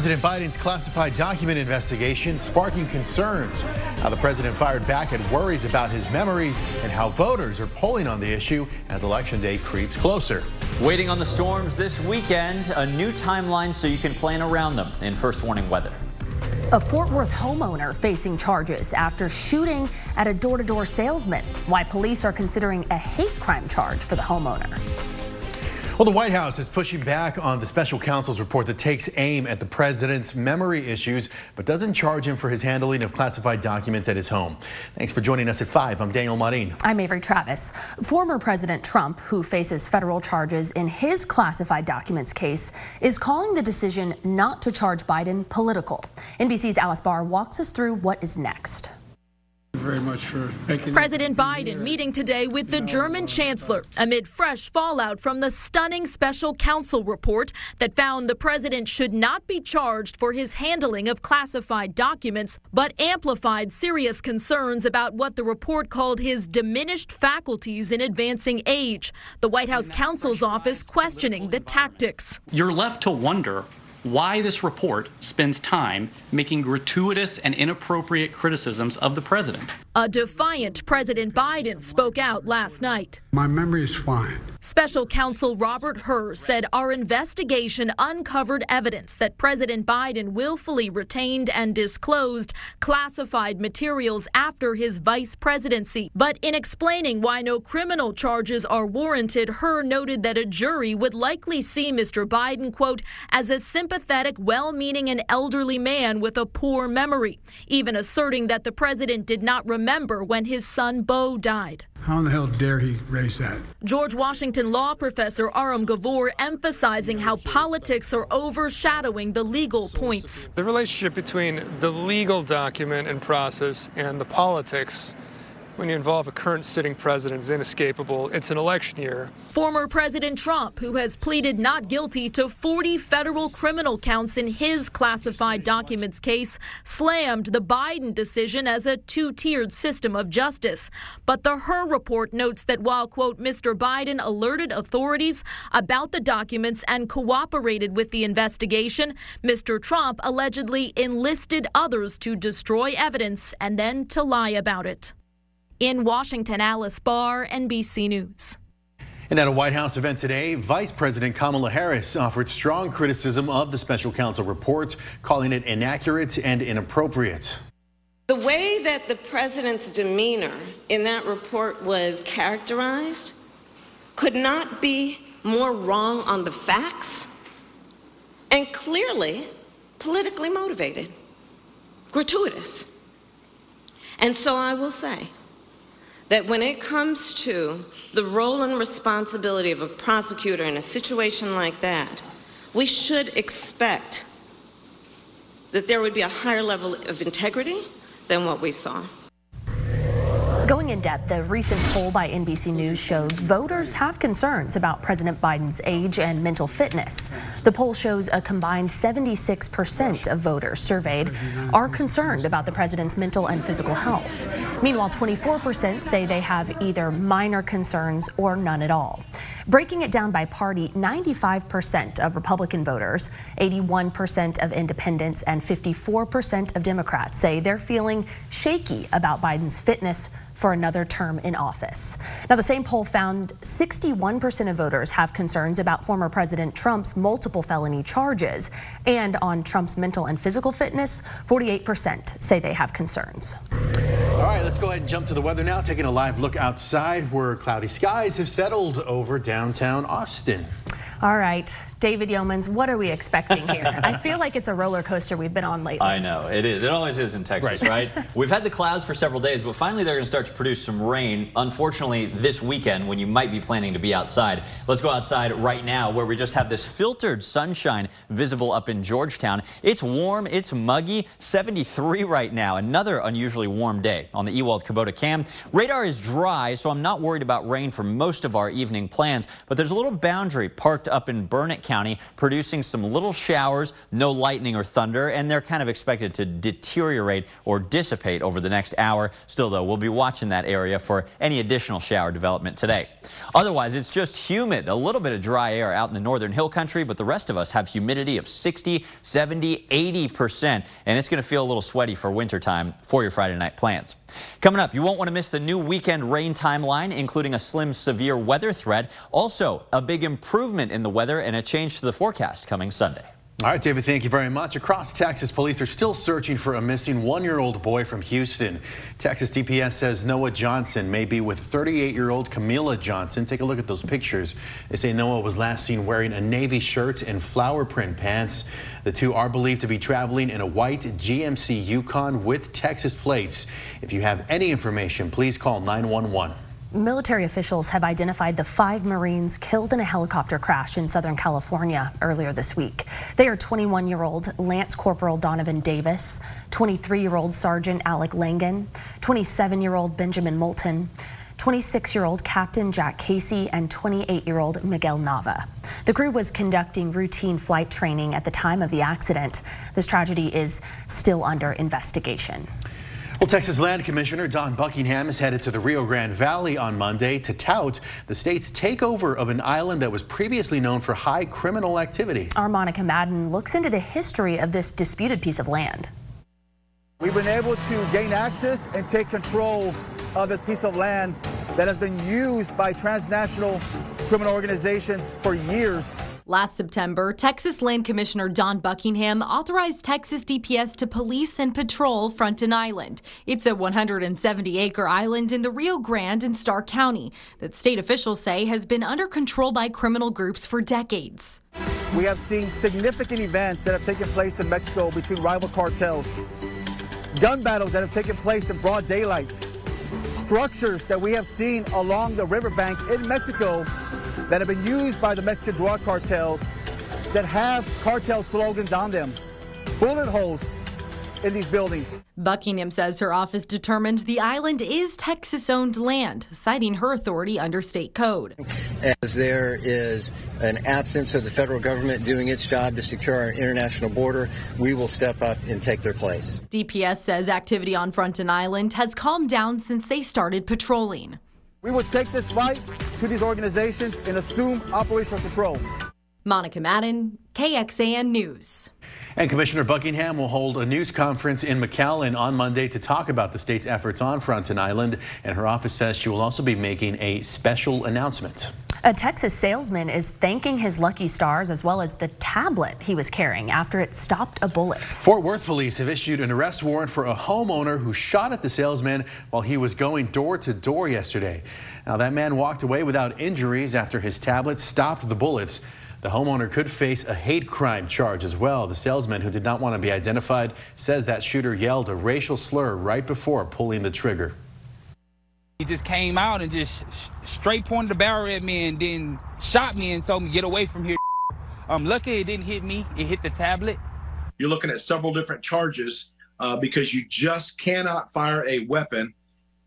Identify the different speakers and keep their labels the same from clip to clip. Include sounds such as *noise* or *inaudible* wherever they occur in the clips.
Speaker 1: President Biden's classified document investigation sparking concerns. How the president fired back at worries about his memories and how voters are polling on the issue as election day creeps closer.
Speaker 2: Waiting on the storms this weekend, a new timeline so you can plan around them in first warning weather.
Speaker 3: A Fort Worth homeowner facing charges after shooting at a door to door salesman. Why police are considering a hate crime charge for the homeowner.
Speaker 1: Well, the White House is pushing back on the special counsel's report that takes aim at the president's memory issues, but doesn't charge him for his handling of classified documents at his home. Thanks for joining us at 5. I'm Daniel Marin.
Speaker 3: I'm Avery Travis. Former President Trump, who faces federal charges in his classified documents case, is calling the decision not to charge Biden political. NBC's Alice Barr walks us through what is next
Speaker 4: very much for making
Speaker 5: President Biden meeting today with the German chancellor amid fresh fallout from the stunning special counsel report that found the president should not be charged for his handling of classified documents, but amplified serious concerns about what the report called his diminished faculties in advancing age. The White House counsel's office questioning the tactics.
Speaker 6: You're left to wonder why this report spends time making gratuitous and inappropriate criticisms of the president.
Speaker 5: A defiant President Biden spoke out last night.
Speaker 4: My memory is fine.
Speaker 5: Special counsel Robert Hur said our investigation uncovered evidence that President Biden willfully retained and disclosed classified materials after his vice presidency. But in explaining why no criminal charges are warranted, Hur noted that a jury would likely see Mr. Biden, quote, as a sympathetic, well meaning, and elderly man with a poor memory, even asserting that the president did not remember when his son Beau died.
Speaker 4: How in the hell dare he raise that?
Speaker 5: George Washington law professor Aram Gavoor emphasizing how politics are overshadowing the legal points.
Speaker 7: The relationship between the legal document and process and the politics when you involve a current sitting president is inescapable. It's an election year.
Speaker 5: Former President Trump, who has pleaded not guilty to 40 federal criminal counts in his classified documents case, slammed the Biden decision as a two tiered system of justice. But the Hur report notes that while, quote, Mr. Biden alerted authorities about the documents and cooperated with the investigation, Mr. Trump allegedly enlisted others to destroy evidence and then to lie about it. In Washington, Alice Barr, NBC News.
Speaker 1: And at a White House event today, Vice President Kamala Harris offered strong criticism of the special counsel report, calling it inaccurate and inappropriate.
Speaker 8: The way that the president's demeanor in that report was characterized could not be more wrong on the facts and clearly politically motivated, gratuitous. And so I will say, that when it comes to the role and responsibility of a prosecutor in a situation like that, we should expect that there would be a higher level of integrity than what we saw.
Speaker 3: Going in depth, the recent poll by NBC News showed voters have concerns about President Biden's age and mental fitness. The poll shows a combined 76% of voters surveyed are concerned about the president's mental and physical health. Meanwhile, 24% say they have either minor concerns or none at all. Breaking it down by party, 95% of Republican voters, 81% of independents, and 54% of Democrats say they're feeling shaky about Biden's fitness for another term in office. Now, the same poll found 61% of voters have concerns about former President Trump's multiple felony charges. And on Trump's mental and physical fitness, 48% say they have concerns.
Speaker 1: All right, let's go ahead and jump to the weather now, taking a live look outside where cloudy skies have settled over downtown Austin.
Speaker 3: All right, David Yeomans, what are we expecting here? *laughs* I feel like it's a roller coaster we've been on lately.
Speaker 2: I know, it is. It always is in Texas, right? right? *laughs* We've had the clouds for several days, but finally they're going to start to produce some rain. Unfortunately, this weekend when you might be planning to be outside. Let's go outside right now where we just have this filtered sunshine visible up in Georgetown. It's warm, it's muggy, 73 right now. Another unusually warm day on the Ewald Kubota cam. Radar is dry, so I'm not worried about rain for most of our evening plans, but there's a little boundary parked up in Burnet County, producing some little showers, no lightning or thunder, and they're kind of expected to deteriorate or dissipate over the next hour. Still, though, we'll be watching that area for any additional shower development today. Otherwise, it's just humid, a little bit of dry air out in the northern hill country, but the rest of us have humidity of 60, 70, 80%, and it's going to feel a little sweaty for wintertime for your Friday night plans. Coming up, you won't want to miss the new weekend rain timeline, including a slim severe weather threat. Also, a big improvement in the weather and a change to the forecast coming Sunday.
Speaker 1: All right, David, thank you very much. Across Texas, police are still searching for a missing one-year-old boy from Houston. Texas DPS says Noah Johnson may be with 38-year-old Camila Johnson. Take a look at those pictures. They say Noah was last seen wearing a navy shirt and flower print pants. The two are believed to be traveling in a white GMC Yukon with Texas plates. If you have any information, please call 911.
Speaker 3: Military officials have identified the five Marines killed in a helicopter crash in Southern California earlier this week. They are 21 year old Lance Corporal Donovan Davis, 23 year old Sergeant Alec Langan, 27 year old Benjamin Moulton. 26 year old Captain Jack Casey and 28 year old Miguel Nava. The crew was conducting routine flight training at the time of the accident. This tragedy is still under investigation.
Speaker 1: Well, Texas Land Commissioner Dawn Buckingham is headed to the Rio Grande Valley on Monday to tout the state's takeover of an island that was previously known for high criminal activity.
Speaker 3: Our Monica Madden looks into the history of this disputed piece of land.
Speaker 9: We've been able to gain access and take control of this piece of land that has been used by transnational criminal organizations for years.
Speaker 10: Last September, Texas Land Commissioner Dawn Buckingham authorized Texas DPS to police and patrol Fronton Island. It's a 170 acre island in the Rio Grande and Starr County that state officials say has been under control by criminal groups for decades.
Speaker 9: We have seen significant events that have taken place in Mexico between rival cartels, gun battles that have taken place in broad daylight, structures that we have seen along the riverbank in Mexico that have been used by the Mexican drug cartels that have cartel slogans on them. Bullet holes in these buildings.
Speaker 10: Buckingham says her office determined the island is Texas owned land, citing her authority under state code.
Speaker 11: As there is an absence of the federal government doing its job to secure our international border, we will step up and take their place.
Speaker 10: DPS says activity on Fronton Island has calmed down since they started patrolling.
Speaker 9: We will take this fight to these organizations and assume operational control.
Speaker 10: Monica Madden, KXAN News.
Speaker 1: And Commissioner Buckingham will hold a news conference in McAllen on Monday to talk about the state's efforts on Fronton Island. And her office says she will also be making a special announcement.
Speaker 3: A Texas salesman is thanking his lucky stars as well as the tablet he was carrying after it stopped a bullet.
Speaker 1: Fort Worth police have issued an arrest warrant for a homeowner who shot at the salesman while he was going door to door yesterday. Now, that man walked away without injuries after his tablet stopped the bullets. The homeowner could face a hate crime charge as well. The salesman, who did not want to be identified, says that shooter yelled a racial slur right before pulling the trigger.
Speaker 12: He just came out and just straight pointed the barrel at me and then shot me and told me get away from here. I'm lucky it didn't hit me. It hit the tablet.
Speaker 13: You're looking at several different charges uh, because you just cannot fire a weapon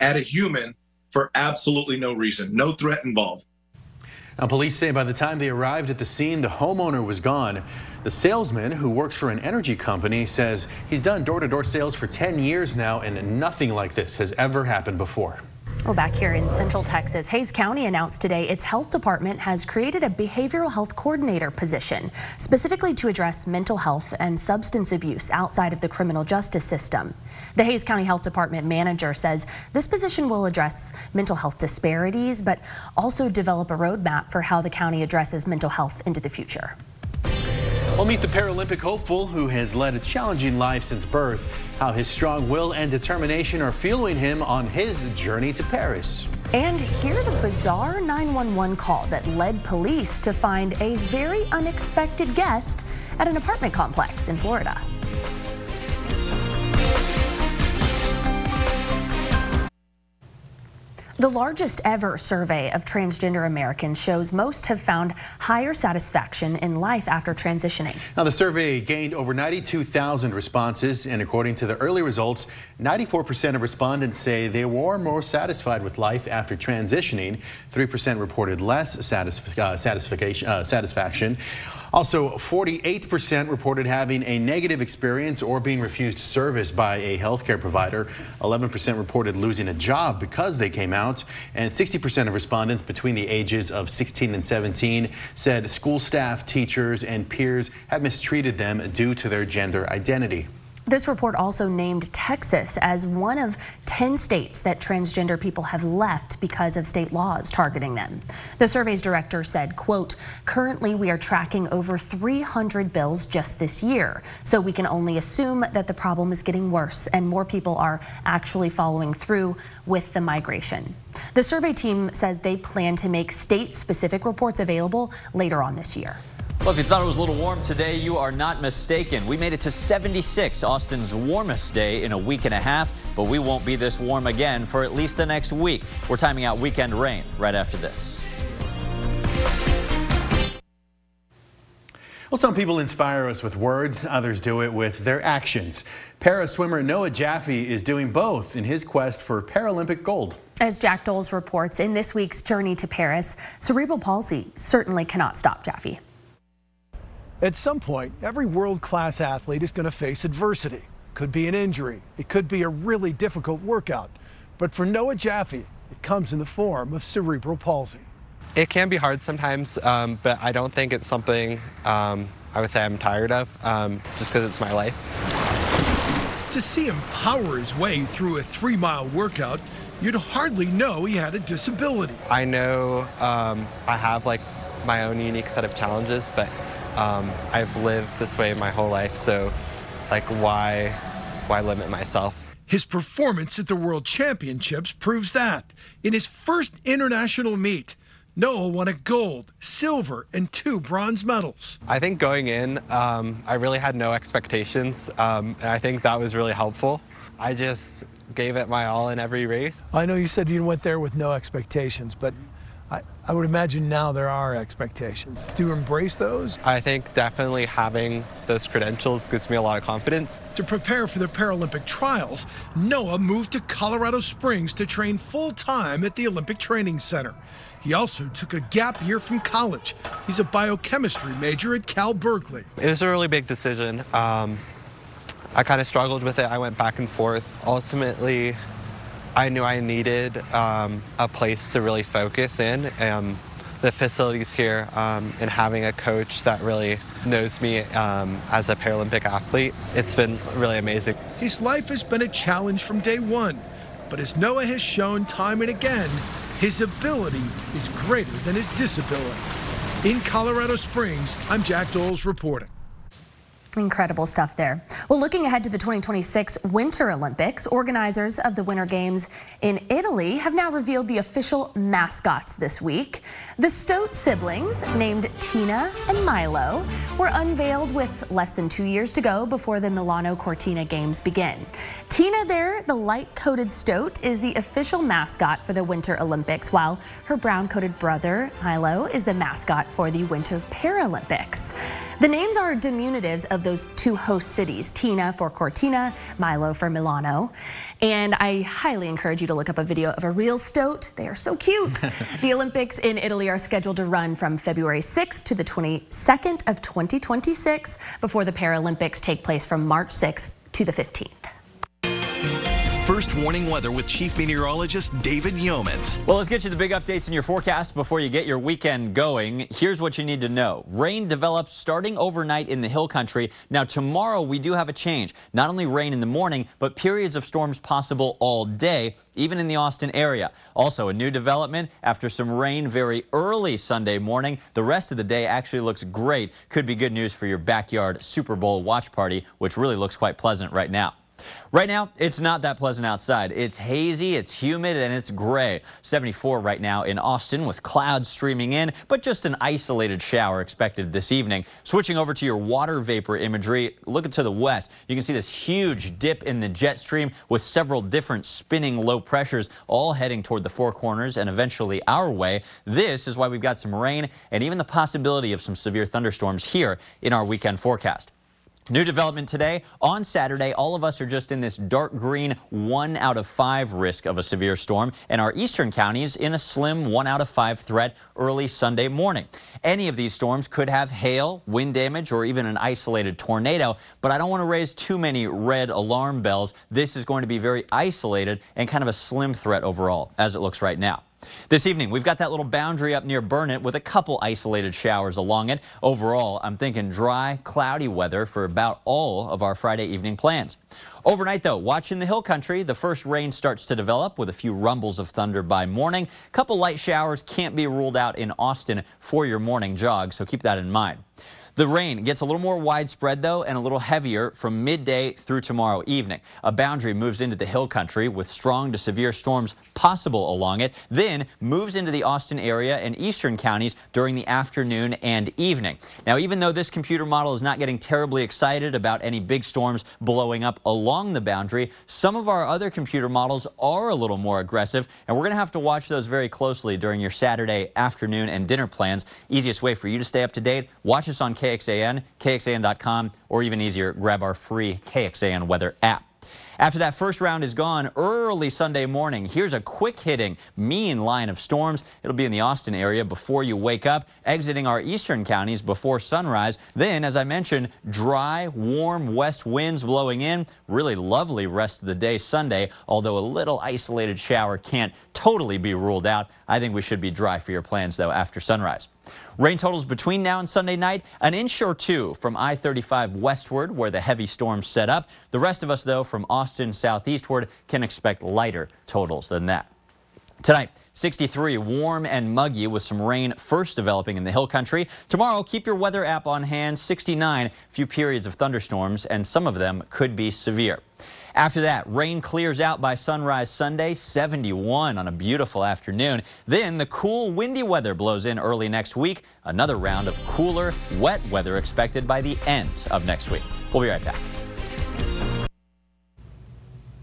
Speaker 13: at a human for absolutely no reason, no threat involved.
Speaker 1: Now, police say by the time they arrived at the scene, the homeowner was gone. The salesman, who works for an energy company, says he's done door to door sales for 10 years now, and nothing like this has ever happened before.
Speaker 3: Well, back here in Central Texas, Hays County announced today its health department has created a behavioral health coordinator position specifically to address mental health and substance abuse outside of the criminal justice system. The Hays County Health Department manager says this position will address mental health disparities, but also develop a roadmap for how the county addresses mental health into the future.
Speaker 1: We'll meet the Paralympic hopeful who has led a challenging life since birth, how his strong will and determination are fueling him on his journey to Paris.
Speaker 3: And hear the bizarre 911 call that led police to find a very unexpected guest at an apartment complex in Florida. The largest ever survey of transgender Americans shows most have found higher satisfaction in life after transitioning.
Speaker 1: Now, the survey gained over 92,000 responses, and according to the early results, 94% of respondents say they were more satisfied with life after transitioning. 3% reported less satisf uh, satisfaction. Uh, satisfaction. Also, 48% reported having a negative experience or being refused service by a healthcare provider. 11% reported losing a job because they came out. And 60% of respondents between the ages of 16 and 17 said school staff, teachers, and peers have mistreated them due to their gender identity.
Speaker 3: This report also named Texas as one of 10 states that transgender people have left because of state laws targeting them. The survey's director said, quote, currently we are tracking over 300 bills just this year, so we can only assume that the problem is getting worse and more people are actually following through with the migration. The survey team says they plan to make state-specific reports available later on this year.
Speaker 2: Well, if you thought it was a little warm today, you are not mistaken. We made it to 76, Austin's warmest day in a week and a half, but we won't be this warm again for at least the next week. We're timing out weekend rain right after this.
Speaker 1: Well, some people inspire us with words, others do it with their actions. Para swimmer Noah Jaffe is doing both in his quest for Paralympic gold.
Speaker 3: As Jack Doles reports in this week's Journey to Paris, cerebral palsy certainly cannot stop Jaffe.
Speaker 14: At some point, every world-class athlete is going to face adversity. Could be an injury. It could be a really difficult workout. But for Noah Jaffe, it comes in the form of cerebral palsy.
Speaker 15: It can be hard sometimes, um, but I don't think it's something um, I would say I'm tired of, um, just because it's my life.
Speaker 14: To see him power his way through a three-mile workout, you'd hardly know he had a disability.
Speaker 15: I know um, I have like my own unique set of challenges, but um, I've lived this way my whole life, so like why, why limit myself?
Speaker 14: His performance at the World Championships proves that. In his first international meet, Noah won a gold, silver, and two bronze medals.
Speaker 15: I think going in, um, I really had no expectations, um, and I think that was really helpful. I just gave it my all in every race.
Speaker 14: I know you said you went there with no expectations, but I, I would imagine now there are expectations. Do you embrace those?
Speaker 15: I think definitely having those credentials gives me a lot of confidence.
Speaker 14: To prepare for the Paralympic trials, Noah moved to Colorado Springs to train full time at the Olympic Training Center. He also took a gap year from college. He's a biochemistry major at Cal Berkeley.
Speaker 15: It was a really big decision. Um, I kind of struggled with it. I went back and forth. Ultimately, I knew I needed um, a place to really focus in. Um, the facilities here um, and having a coach that really knows me um, as a Paralympic athlete, it's been really amazing.
Speaker 14: His life has been a challenge from day one, but as Noah has shown time and again, his ability is greater than his disability. In Colorado Springs, I'm Jack Doles reporting.
Speaker 3: Incredible stuff there. Well, looking ahead to the 2026 Winter Olympics, organizers of the Winter Games in Italy have now revealed the official mascots this week. The Stoat siblings, named Tina and Milo, were unveiled with less than two years to go before the Milano Cortina Games begin. Tina there, the light-coated Stoat, is the official mascot for the Winter Olympics, while her brown-coated brother, Milo, is the mascot for the Winter Paralympics. The names are diminutives of those two host cities, Tina for Cortina, Milo for Milano. And I highly encourage you to look up a video of a real stoat. They are so cute. *laughs* the Olympics in Italy are scheduled to run from February 6th to the 22nd of 2026 before the Paralympics take place from March 6th to the 15th.
Speaker 16: First warning weather with Chief Meteorologist David Yeomans.
Speaker 2: Well, let's get you the big updates in your forecast before you get your weekend going. Here's what you need to know. Rain develops starting overnight in the hill country. Now, tomorrow we do have a change. Not only rain in the morning, but periods of storms possible all day, even in the Austin area. Also, a new development after some rain very early Sunday morning. The rest of the day actually looks great. Could be good news for your backyard Super Bowl watch party, which really looks quite pleasant right now. Right now, it's not that pleasant outside. It's hazy, it's humid, and it's gray. 74 right now in Austin with clouds streaming in, but just an isolated shower expected this evening. Switching over to your water vapor imagery, look to the west. You can see this huge dip in the jet stream with several different spinning low pressures all heading toward the four corners and eventually our way. This is why we've got some rain and even the possibility of some severe thunderstorms here in our weekend forecast. New development today. On Saturday, all of us are just in this dark green one out of five risk of a severe storm, and our eastern counties in a slim one out of five threat early Sunday morning. Any of these storms could have hail, wind damage, or even an isolated tornado, but I don't want to raise too many red alarm bells. This is going to be very isolated and kind of a slim threat overall, as it looks right now. This evening, we've got that little boundary up near Burnet with a couple isolated showers along it. Overall, I'm thinking dry, cloudy weather for about all of our Friday evening plans. Overnight, though, watching the hill country, the first rain starts to develop with a few rumbles of thunder by morning. A couple light showers can't be ruled out in Austin for your morning jog, so keep that in mind. The rain gets a little more widespread, though, and a little heavier from midday through tomorrow evening. A boundary moves into the hill country with strong to severe storms possible along it, then moves into the Austin area and eastern counties during the afternoon and evening. Now, even though this computer model is not getting terribly excited about any big storms blowing up along the boundary, some of our other computer models are a little more aggressive, and we're going to have to watch those very closely during your Saturday afternoon and dinner plans. Easiest way for you to stay up to date, watch us on KXAN, KXAN.com, or even easier, grab our free KXAN weather app. After that first round is gone early Sunday morning, here's a quick hitting, mean line of storms. It'll be in the Austin area before you wake up, exiting our eastern counties before sunrise. Then, as I mentioned, dry, warm west winds blowing in. Really lovely rest of the day Sunday, although a little isolated shower can't totally be ruled out. I think we should be dry for your plans, though, after sunrise. Rain totals between now and Sunday night, an inch or two from I-35 westward where the heavy storms set up. The rest of us, though, from Austin southeastward can expect lighter totals than that. Tonight, 63, warm and muggy with some rain first developing in the hill country. Tomorrow, keep your weather app on hand, 69, few periods of thunderstorms, and some of them could be severe. After that, rain clears out by sunrise Sunday, 71 on a beautiful afternoon. Then the cool, windy weather blows in early next week. Another round of cooler, wet weather expected by the end of next week. We'll be right back.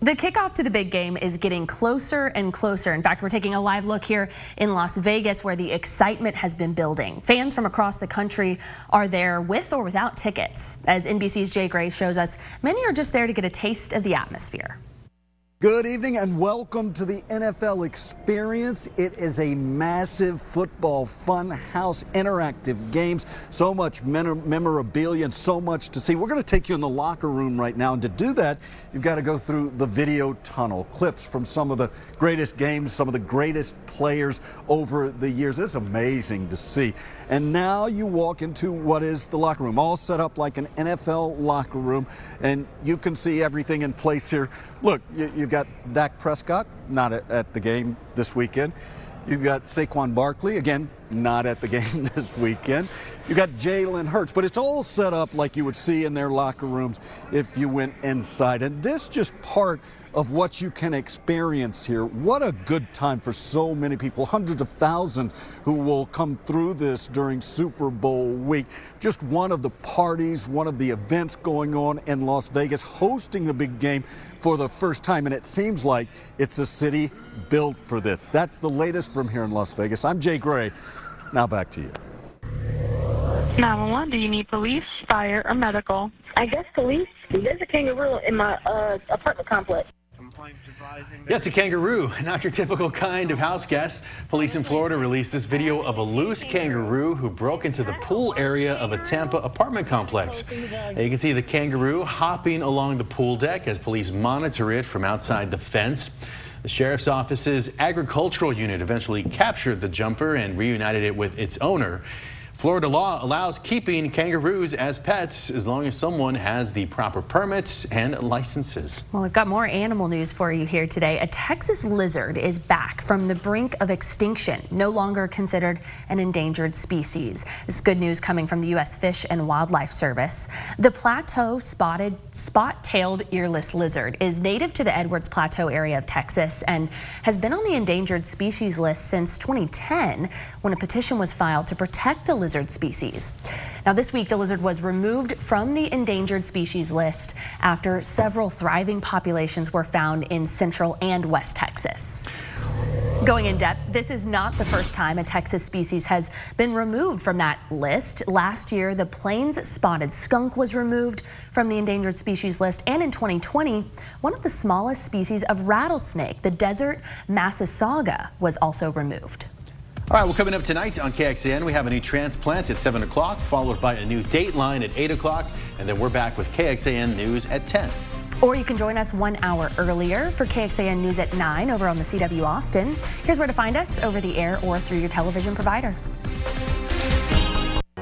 Speaker 3: The kickoff to the big game is getting closer and closer. In fact, we're taking a live look here in Las Vegas where the excitement has been building. Fans from across the country are there with or without tickets. As NBC's Jay Gray shows us, many are just there to get a taste of the atmosphere.
Speaker 17: Good evening and welcome to the NFL experience. It is a massive football fun house, interactive games, so much memorabilia and so much to see. We're going to take you in the locker room right now. And to do that, you've got to go through the video tunnel, clips from some of the greatest games, some of the greatest players over the years. It's amazing to see. And now you walk into what is the locker room, all set up like an NFL locker room. And you can see everything in place here. Look, you, You've got Dak Prescott, not at the game this weekend. You've got Saquon Barkley, again, not at the *laughs* game this weekend. You've got Jalen Hurts, but it's all set up like you would see in their locker rooms if you went inside. And this just part of what you can experience here. What a good time for so many people, hundreds of thousands who will come through this during Super Bowl week. Just one of the parties, one of the events going on in Las Vegas, hosting the big game for the first time. And it seems like it's a city built for this. That's the latest from here in Las Vegas. I'm Jay Gray. Now back to you.
Speaker 18: 911, do you need police, fire, or medical?
Speaker 19: I guess police. There's a kangaroo in my uh, apartment complex.
Speaker 1: Yes, a kangaroo, not your typical kind of house guest. Police in Florida released this video of a loose kangaroo who broke into the pool area of a Tampa apartment complex. Now you can see the kangaroo hopping along the pool deck as police monitor it from outside the fence. The sheriff's office's agricultural unit eventually captured the jumper and reunited it with its owner. Florida law allows keeping kangaroos as pets as long as someone has the proper permits and licenses.
Speaker 3: Well, we've got more animal news for you here today. A Texas lizard is back from the brink of extinction, no longer considered an endangered species. This is good news coming from the U.S. Fish and Wildlife Service. The plateau spotted spot-tailed earless lizard is native to the Edwards Plateau area of Texas and has been on the endangered species list since 2010 when a petition was filed to protect the lizard lizard species. Now this week the lizard was removed from the endangered species list after several thriving populations were found in central and west Texas. Going in depth, this is not the first time a Texas species has been removed from that list. Last year, the plains spotted skunk was removed from the endangered species list, and in 2020, one of the smallest species of rattlesnake, the desert Massasauga, was also removed.
Speaker 1: All right, well, coming up tonight on KXAN, we have a new transplant at 7 o'clock, followed by a new Dateline at 8 o'clock, and then we're back with KXAN News at 10.
Speaker 3: Or you can join us one hour earlier for KXAN News at 9 over on the CW Austin. Here's where to find us over the air or through your television provider.